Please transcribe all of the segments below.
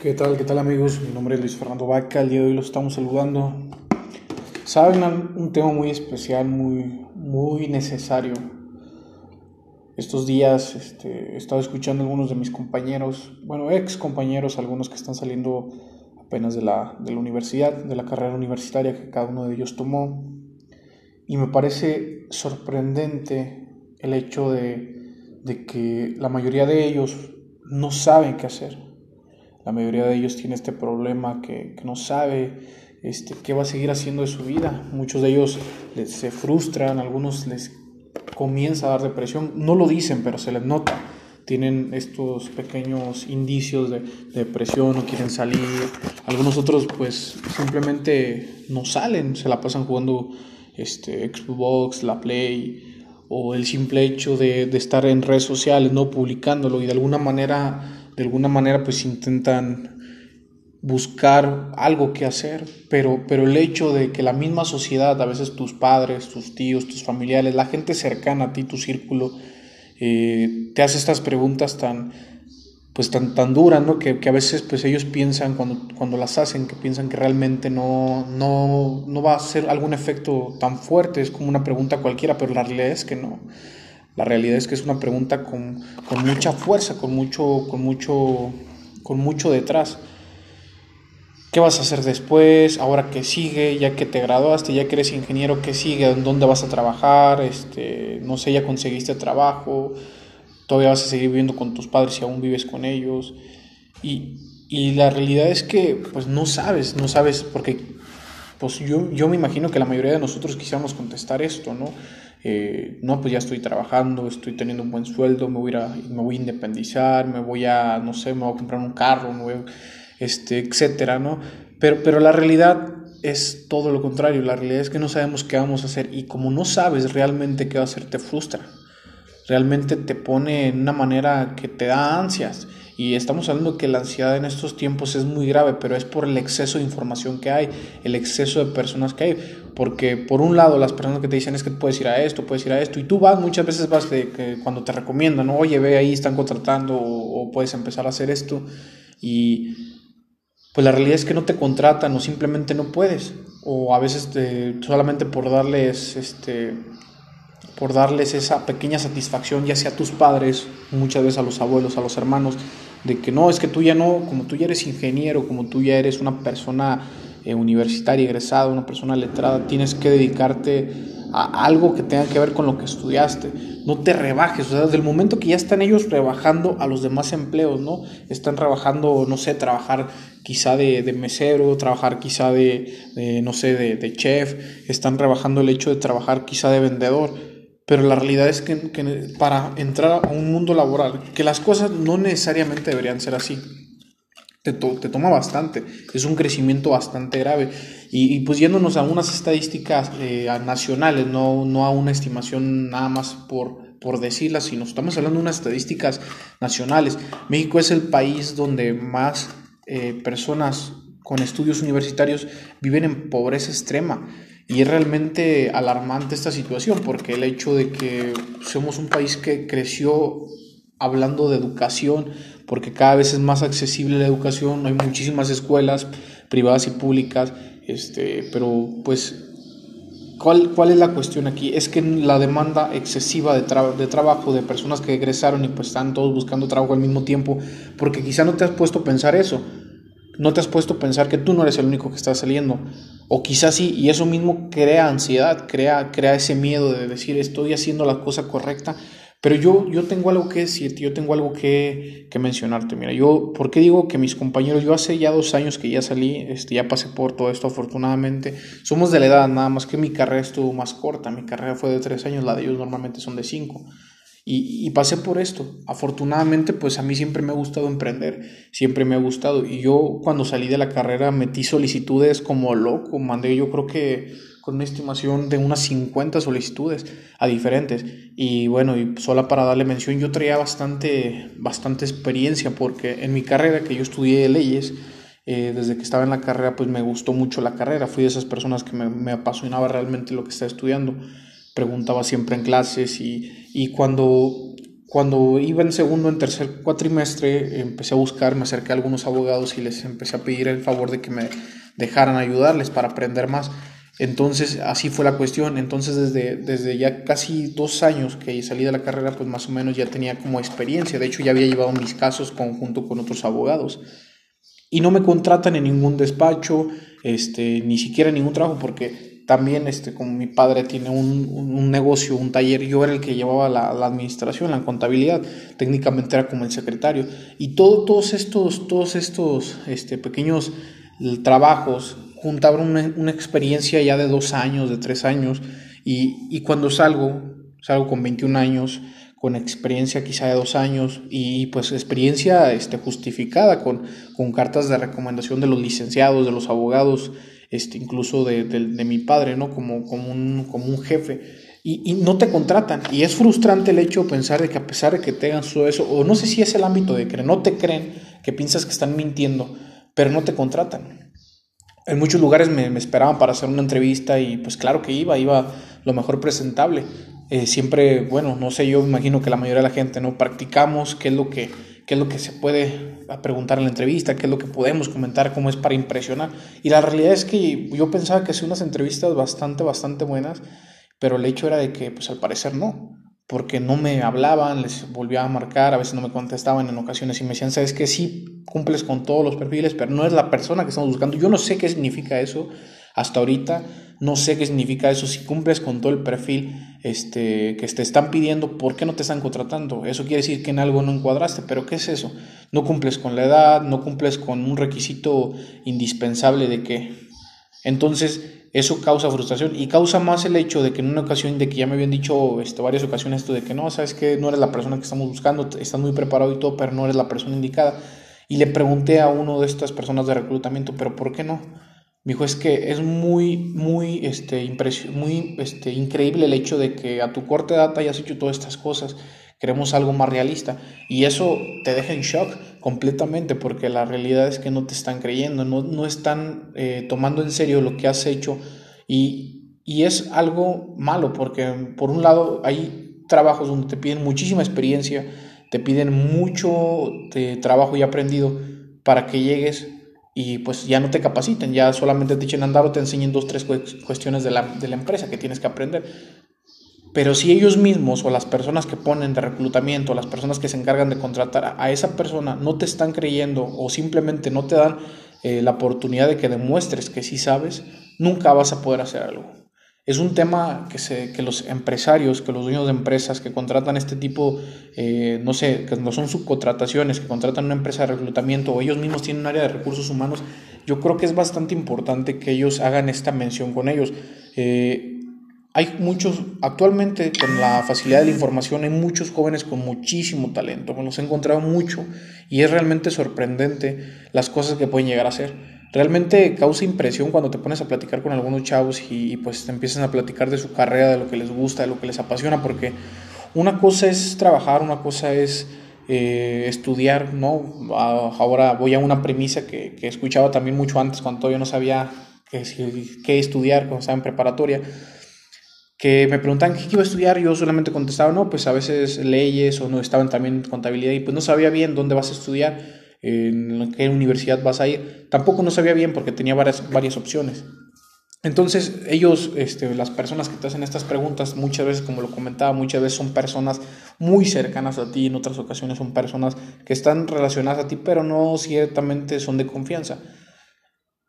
¿Qué tal, qué tal amigos? Mi nombre es Luis Fernando Vaca, el día de hoy lo estamos saludando. Saben, un tema muy especial, muy, muy necesario. Estos días este, he estado escuchando a algunos de mis compañeros, bueno, ex compañeros, algunos que están saliendo apenas de la, de la universidad, de la carrera universitaria que cada uno de ellos tomó. Y me parece sorprendente el hecho de, de que la mayoría de ellos no saben qué hacer la mayoría de ellos tiene este problema que, no sabe este, qué va a seguir haciendo de su vida. Muchos de ellos se frustran, algunos les comienza a dar depresión. No lo dicen, pero se les nota. Tienen estos pequeños indicios de, depresión, no quieren salir. Algunos otros pues simplemente no salen, se la pasan jugando este, Xbox, la Play o el simple hecho de, de estar en redes sociales, no publicándolo y de alguna manera de alguna manera pues intentan buscar algo que hacer, pero, pero el hecho de que la misma sociedad, a veces tus padres, tus tíos, tus familiares, la gente cercana a ti, tu círculo, eh, te hace estas preguntas tan, pues tan, tan duras, ¿no? Que, a veces pues ellos piensan, cuando, cuando las hacen, que piensan que realmente no, no, no va a ser algún efecto tan fuerte, es como una pregunta cualquiera, pero la realidad es que no. La realidad es que es una pregunta con, mucha fuerza, con mucho, con, mucho, con mucho detrás. ¿Qué vas a hacer después? Ahora qué sigue, ya que te graduaste, ya que eres ingeniero, ¿qué sigue? ¿En dónde vas a trabajar? Este, no sé, ya conseguiste trabajo, todavía vas a seguir viviendo con tus padres si aún vives con ellos. Y, la realidad es que pues no sabes, no sabes, porque pues yo, yo me imagino que la mayoría de nosotros quisiéramos contestar esto, ¿no? Eh, no, pues ya estoy trabajando, estoy teniendo un buen sueldo, me voy, a, me voy a independizar, me voy a, no sé, me voy a comprar un carro, me voy este, etcétera, ¿no? Pero, pero la realidad es todo lo contrario, la realidad es que no sabemos qué vamos a hacer y como no sabes realmente qué va a hacer, te frustra, realmente te pone en una manera que te da ansias y estamos hablando que la ansiedad en estos tiempos es muy grave, pero es por el exceso de información que hay, el exceso de personas que hay. Porque por un lado las personas que te dicen es que puedes ir a esto, puedes ir a esto, y tú vas, muchas veces vas de que cuando te recomiendan, oye, ve ahí, están contratando, o, puedes empezar a hacer esto, y pues la realidad es que no te contratan o simplemente no puedes, o a veces solamente por darles este por darles esa pequeña satisfacción, ya sea a tus padres, muchas veces a los abuelos, a los hermanos, de que no, es que tú ya no, como tú ya eres ingeniero, como tú ya eres una persona eh, universitaria, egresada, una persona letrada, tienes que dedicarte a algo que tenga que ver con lo que estudiaste. No te rebajes, o sea, desde el momento que ya están ellos rebajando a los demás empleos, ¿no? Están rebajando, no sé, trabajar quizá de, de mesero, trabajar quizá de, no sé, de, de chef, están rebajando el hecho de trabajar quizá de vendedor pero la realidad es que, para entrar a un mundo laboral, que las cosas no necesariamente deberían ser así. Te, te toma bastante, es un crecimiento bastante grave. Y, pues yéndonos a unas estadísticas eh, nacionales, no, no a una estimación nada más por, por decirlas, sino estamos hablando de unas estadísticas nacionales. México es el país donde más eh, personas con estudios universitarios viven en pobreza extrema. Y es realmente alarmante esta situación porque el hecho de que somos un país que creció hablando de educación, porque cada vez es más accesible la educación, hay muchísimas escuelas privadas y públicas, este, pero pues, ¿cuál, ¿cuál es la cuestión aquí? Es que la demanda excesiva de, de trabajo de personas que egresaron y pues están todos buscando trabajo al mismo tiempo, porque quizá no te has puesto a pensar eso, no te has puesto a pensar que tú no eres el único que está saliendo. O quizás sí, y eso mismo crea ansiedad, crea, crea ese miedo de decir estoy haciendo la cosa correcta. Pero yo, yo tengo algo que decirte, yo tengo algo que, que mencionarte. Mira, yo, ¿por qué digo que mis compañeros, yo hace ya dos años que ya salí, este, ya pasé por todo esto afortunadamente, somos de la edad, nada más que mi carrera estuvo más corta, mi carrera fue de tres años, la de ellos normalmente son de cinco. Y, pasé por esto. Afortunadamente, pues a mí siempre me ha gustado emprender, siempre me ha gustado. Y yo cuando salí de la carrera metí solicitudes como loco, mandé yo creo que con una estimación de unas 50 solicitudes a diferentes. Y bueno, y solo para darle mención, yo traía bastante, bastante experiencia porque en mi carrera que yo estudié leyes, eh, desde que estaba en la carrera, pues me gustó mucho la carrera. Fui de esas personas que me, me apasionaba realmente lo que estaba estudiando preguntaba siempre en clases y, y cuando, cuando iba en segundo, en tercer cuatrimestre, empecé a buscar, me acerqué a algunos abogados y les empecé a pedir el favor de que me dejaran ayudarles para aprender más. Entonces, así fue la cuestión. Entonces, desde, desde ya casi dos años que salí de la carrera, pues más o menos ya tenía como experiencia. De hecho, ya había llevado mis casos conjunto con otros abogados. Y no me contratan en ningún despacho, este, ni siquiera en ningún trabajo, porque también, este, como mi padre tiene un, un negocio, un taller, yo era el que llevaba la, la, administración, la contabilidad, técnicamente era como el secretario. Y todo, todos estos, todos estos este, pequeños trabajos juntaban una, una, experiencia ya de dos años, de tres años, y, y, cuando salgo, salgo con 21 años, con experiencia quizá de dos años, y pues experiencia este, justificada con, con cartas de recomendación de los licenciados, de los abogados, este, incluso de, de, mi padre, ¿no? Como, un, como un jefe. Y, no te contratan. Y es frustrante el hecho de pensar de que a pesar de que tengan todo eso, o no sé si es el ámbito de que no te creen, que piensas que están mintiendo, pero no te contratan. En muchos lugares me, me, esperaban para hacer una entrevista y pues claro que iba, iba lo mejor presentable. Eh, siempre, bueno, no sé, yo imagino que la mayoría de la gente, ¿no? Practicamos qué es lo que, qué es lo que se puede preguntar en la entrevista, qué es lo que podemos comentar, cómo es para impresionar. Y la realidad es que yo pensaba que hacía unas entrevistas bastante, bastante buenas, pero el hecho era de que, pues al parecer no porque no me hablaban, les volvía a marcar, a veces no me contestaban en ocasiones y me decían, sabes que sí, cumples con todos los perfiles, pero no es la persona que estamos buscando. Yo no sé qué significa eso hasta ahorita, no sé qué significa eso, si cumples con todo el perfil este, que te están pidiendo, ¿por qué no te están contratando? Eso quiere decir que en algo no encuadraste, pero ¿qué es eso? No cumples con la edad, no cumples con un requisito indispensable de que... Entonces, eso causa frustración y causa más el hecho de que en una ocasión, de que ya me habían dicho este, varias ocasiones esto de que no, sabes que no eres la persona que estamos buscando, estás muy preparado y todo, pero no eres la persona indicada. Y le pregunté a uno de estas personas de reclutamiento, pero ¿por qué no? Me dijo, es que es muy, muy, este, muy este, increíble el hecho de que a tu corta edad hayas hecho todas estas cosas. Queremos algo más realista. Y eso te deja en shock completamente porque la realidad es que no te están creyendo, no, no están eh, tomando en serio lo que has hecho. Y, y es algo malo porque por un lado hay trabajos donde te piden muchísima experiencia, te piden mucho de trabajo y aprendido para que llegues y pues ya no te capaciten, ya solamente te echen a andar o te enseñen dos, tres cuestiones de la, de la empresa que tienes que aprender. Pero si ellos mismos o las personas que ponen de reclutamiento, las personas que se encargan de contratar a esa persona no te están creyendo o simplemente no te dan eh, la oportunidad de que demuestres que sí sabes, nunca vas a poder hacer algo. Es un tema que, se, que los empresarios, que los dueños de empresas que contratan este tipo, eh, no sé, que no son subcontrataciones, que contratan una empresa de reclutamiento o ellos mismos tienen un área de recursos humanos, yo creo que es bastante importante que ellos hagan esta mención con ellos. Eh, hay muchos, actualmente con la facilidad de la información, hay muchos jóvenes con muchísimo talento, me los he encontrado mucho y es realmente sorprendente las cosas que pueden llegar a ser. Realmente causa impresión cuando te pones a platicar con algunos chavos y, pues te empiezan a platicar de su carrera, de lo que les gusta, de lo que les apasiona, porque una cosa es trabajar, una cosa es eh, estudiar, ¿no? Ahora voy a una premisa que, que escuchaba también mucho antes cuando todavía no sabía qué, qué estudiar, cuando estaba en preparatoria que me preguntaban qué iba a estudiar, yo solamente contestaba, no, pues a veces leyes o no estaban también contabilidad y pues no sabía bien dónde vas a estudiar, en qué universidad vas a ir. Tampoco no sabía bien porque tenía varias, varias opciones. Entonces ellos, este, las personas que te hacen estas preguntas, muchas veces, como lo comentaba, muchas veces son personas muy cercanas a ti, en otras ocasiones son personas que están relacionadas a ti, pero no ciertamente son de confianza.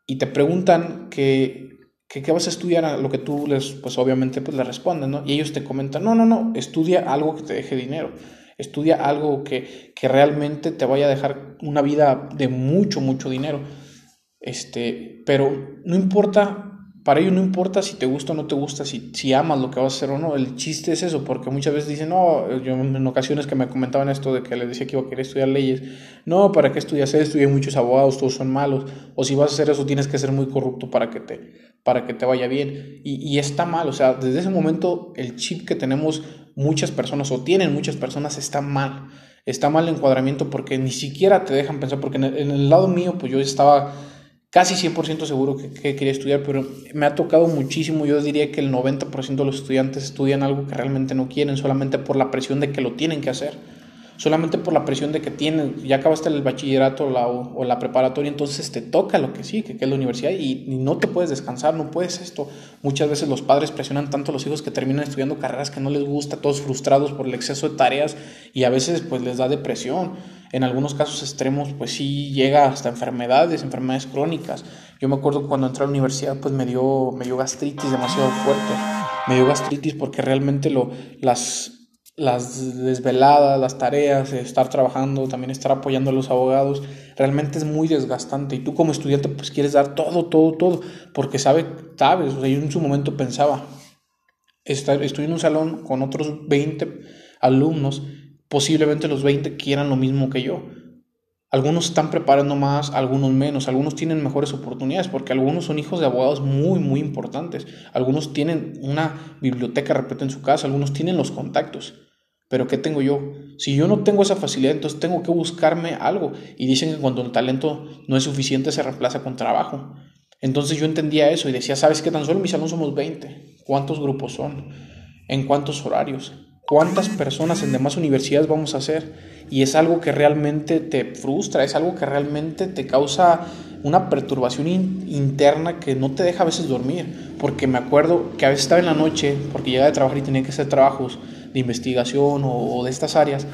Y te preguntan que que qué vas a estudiar a lo que tú les, pues obviamente pues le respondes, ¿no? Y ellos te comentan, no, no, no, estudia algo que te deje dinero, estudia algo que, que realmente te vaya a dejar una vida de mucho, mucho dinero. Este, pero no importa, para ellos no importa si te gusta o no te gusta, si, si amas lo que vas a hacer o no, el chiste es eso, porque muchas veces dicen, no, yo en ocasiones que me comentaban esto de que les decía que iba a querer estudiar leyes, no, ¿para qué estudias eso? Estudié muchos abogados, todos son malos, o si vas a hacer eso tienes que ser muy corrupto para que te, para que te vaya bien. Y, está mal, o sea, desde ese momento el chip que tenemos muchas personas o tienen muchas personas está mal. Está mal el encuadramiento porque ni siquiera te dejan pensar, porque en el, lado mío, pues yo estaba casi 100% seguro que, que, quería estudiar, pero me ha tocado muchísimo, yo diría que el 90% de los estudiantes estudian algo que realmente no quieren, solamente por la presión de que lo tienen que hacer. Solamente por la presión de que tienes, ya acabaste el bachillerato la, o, la preparatoria, entonces te toca lo que sí, que, es la universidad y, no te puedes descansar, no puedes esto. Muchas veces los padres presionan tanto a los hijos que terminan estudiando carreras que no les gusta, todos frustrados por el exceso de tareas y a veces pues les da depresión. En algunos casos extremos pues sí llega hasta enfermedades, enfermedades crónicas. Yo me acuerdo cuando entré a la universidad pues me dio, me dio gastritis demasiado fuerte. Me dio gastritis porque realmente lo, las, las desveladas, las tareas, estar trabajando, también estar apoyando a los abogados, realmente es muy desgastante. Y tú como estudiante pues quieres dar todo, todo, todo, porque sabe, sabes, o yo en su momento pensaba, estoy en un salón con otros 20 alumnos, posiblemente los 20 quieran lo mismo que yo. Algunos están preparando más, algunos menos, algunos tienen mejores oportunidades, porque algunos son hijos de abogados muy, muy importantes, algunos tienen una biblioteca, repito, en su casa, algunos tienen los contactos. Pero ¿qué tengo yo? Si yo no tengo esa facilidad, entonces tengo que buscarme algo. Y dicen que cuando el talento no es suficiente se reemplaza con trabajo. Entonces yo entendía eso y decía, ¿sabes qué? Tan solo en mi salón somos 20. ¿Cuántos grupos son? ¿En cuántos horarios? ¿Cuántas personas en demás universidades vamos a hacer? Y es algo que realmente te frustra, es algo que realmente te causa una perturbación interna que no te deja a veces dormir. Porque me acuerdo que a veces estaba en la noche, porque llegaba de trabajar y tenía que hacer trabajos de investigación o, de estas áreas.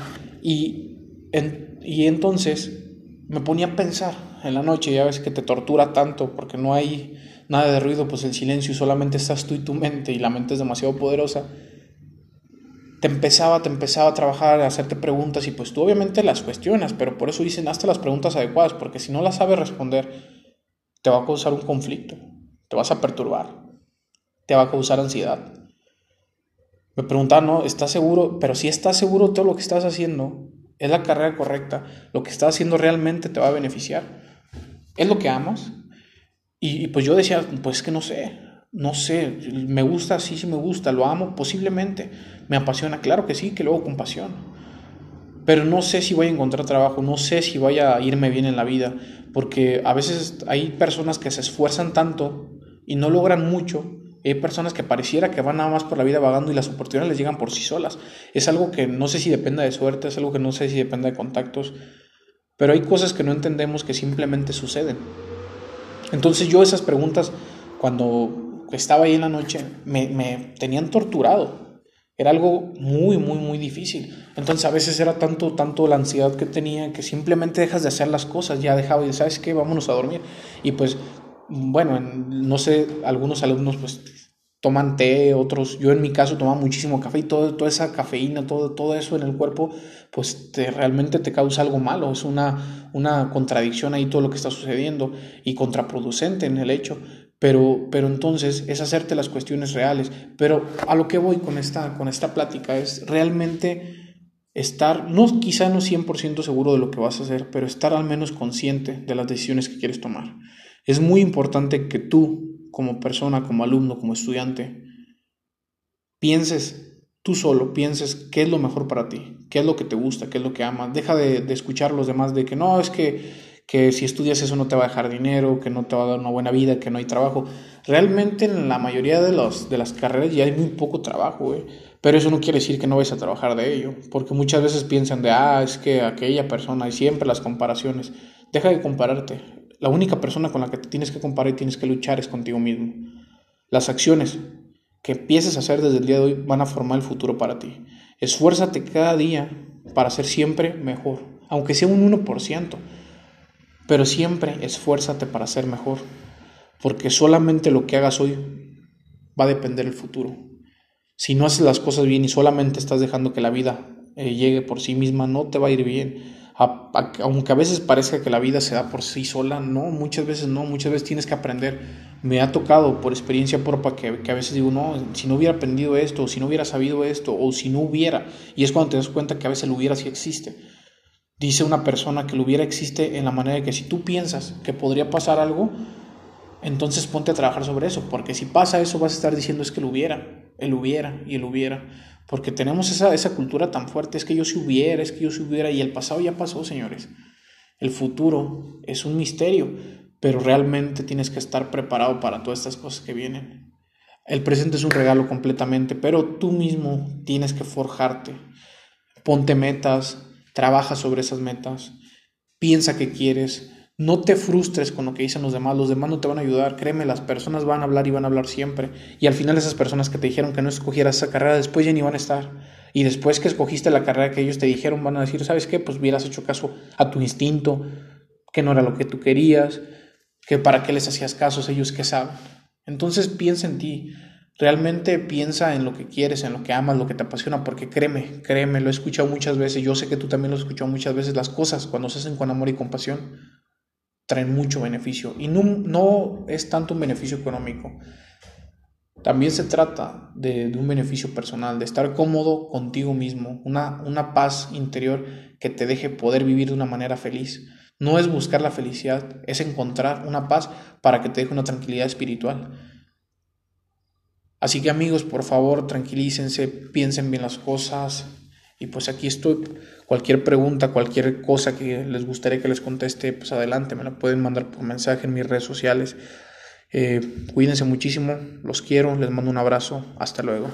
Y, y entonces me ponía a pensar en la noche, ya ves que te tortura tanto porque no hay nada de ruido, pues el silencio, solamente estás tú y tu mente y la mente es demasiado poderosa. Te empezaba, te empezaba a trabajar, a hacerte preguntas y pues tú obviamente las cuestionas, pero por eso dicen hazte las preguntas adecuadas, porque si no las sabes responder, te va a causar un conflicto, te vas a perturbar, te va a causar ansiedad. Me preguntaban, ¿no? ¿Estás seguro? Pero si estás seguro todo lo que estás haciendo es la carrera correcta, lo que estás haciendo realmente te va a beneficiar. ¿Es lo que amas? Y, pues yo decía, pues que no sé, no sé, me gusta, sí, sí me gusta, lo amo, posiblemente, me apasiona, claro que sí, que luego con pasión. Pero no sé si voy a encontrar trabajo, no sé si vaya a irme bien en la vida, porque a veces hay personas que se esfuerzan tanto y no logran mucho hay personas que pareciera que van nada más por la vida vagando y las oportunidades les llegan por sí solas. Es algo que no sé si depende de suerte, es algo que no sé si depende de contactos, pero hay cosas que no entendemos que simplemente suceden. Entonces yo esas preguntas, cuando estaba ahí en la noche, me, me tenían torturado. Era algo muy, muy, muy difícil. Entonces a veces era tanto, tanto la ansiedad que tenía que simplemente dejas de hacer las cosas, ya dejaba y sabes qué, vámonos a dormir. Y pues bueno, no sé, algunos alumnos pues toman té, otros, yo en mi caso tomaba muchísimo café y todo, toda esa cafeína, todo, todo eso en el cuerpo, pues te, realmente te causa algo malo, es una, una contradicción ahí todo lo que está sucediendo y contraproducente en el hecho. Pero, pero entonces es hacerte las cuestiones reales. Pero a lo que voy con esta, con esta plática es realmente estar, no quizá no 100% seguro de lo que vas a hacer, pero estar al menos consciente de las decisiones que quieres tomar. Es muy importante que tú, como persona, como alumno, como estudiante, pienses tú solo, pienses qué es lo mejor para ti, qué es lo que te gusta, qué es lo que amas. Deja de, escuchar a los demás de que no, es que, que si estudias eso no te va a dejar dinero, que no te va a dar una buena vida, que no hay trabajo. Realmente en la mayoría de, los, de las carreras ya hay muy poco trabajo, pero eso no quiere decir que no vayas a trabajar de ello, porque muchas veces piensan de, ah, es que aquella persona, y siempre las comparaciones. Deja de compararte. La única persona con la que te tienes que comparar y tienes que luchar es contigo mismo. Las acciones que empieces a hacer desde el día de hoy van a formar el futuro para ti. Esfuérzate cada día para ser siempre mejor, aunque sea un 1%, pero siempre esfuérzate para ser mejor, porque solamente lo que hagas hoy va a depender del futuro. Si no haces las cosas bien y solamente estás dejando que la vida eh, llegue por sí misma, no te va a ir bien aunque a veces parezca que la vida se da por sí sola, no, muchas veces no, muchas veces tienes que aprender. Me ha tocado por experiencia propia que, que, a veces digo, no, si no hubiera aprendido esto, o si no hubiera sabido esto, o si no hubiera, y es cuando te das cuenta que a veces lo hubiera sí existe. Dice una persona que lo hubiera existe en la manera de que si tú piensas que podría pasar algo, entonces ponte a trabajar sobre eso, porque si pasa eso vas a estar diciendo es que lo hubiera, el hubiera y el hubiera. Porque tenemos esa, esa cultura tan fuerte, es que yo si hubiera, es que yo si hubiera, y el pasado ya pasó, señores. El futuro es un misterio, pero realmente tienes que estar preparado para todas estas cosas que vienen. El presente es un regalo completamente, pero tú mismo tienes que forjarte. Ponte metas, trabaja sobre esas metas, piensa que quieres, no te frustres con lo que dicen los demás, los demás no te van a ayudar, créeme, las personas van a hablar y van a hablar siempre. Y al final esas personas que te dijeron que no escogieras esa carrera, después ya ni van a estar. Y después que escogiste la carrera que ellos te dijeron, van a decir, ¿sabes qué? Pues hubieras hecho caso a tu instinto, que no era lo que tú querías, que para qué les hacías caso, ellos que saben. Entonces piensa en ti, realmente piensa en lo que quieres, en lo que amas, lo que te apasiona, porque créeme, créeme, lo he escuchado muchas veces, yo sé que tú también lo has escuchado muchas veces, las cosas cuando se hacen con amor y compasión traen mucho beneficio y no, no es tanto un beneficio económico. También se trata de, un beneficio personal, de estar cómodo contigo mismo, una, una paz interior que te deje poder vivir de una manera feliz. No es buscar la felicidad, es encontrar una paz para que te deje una tranquilidad espiritual. Así que amigos, por favor, tranquilícense, piensen bien las cosas. Y pues aquí estoy. Cualquier pregunta, cualquier cosa que les gustaría que les conteste, pues adelante, me la pueden mandar por mensaje en mis redes sociales. Eh, cuídense muchísimo, los quiero, les mando un abrazo, hasta luego.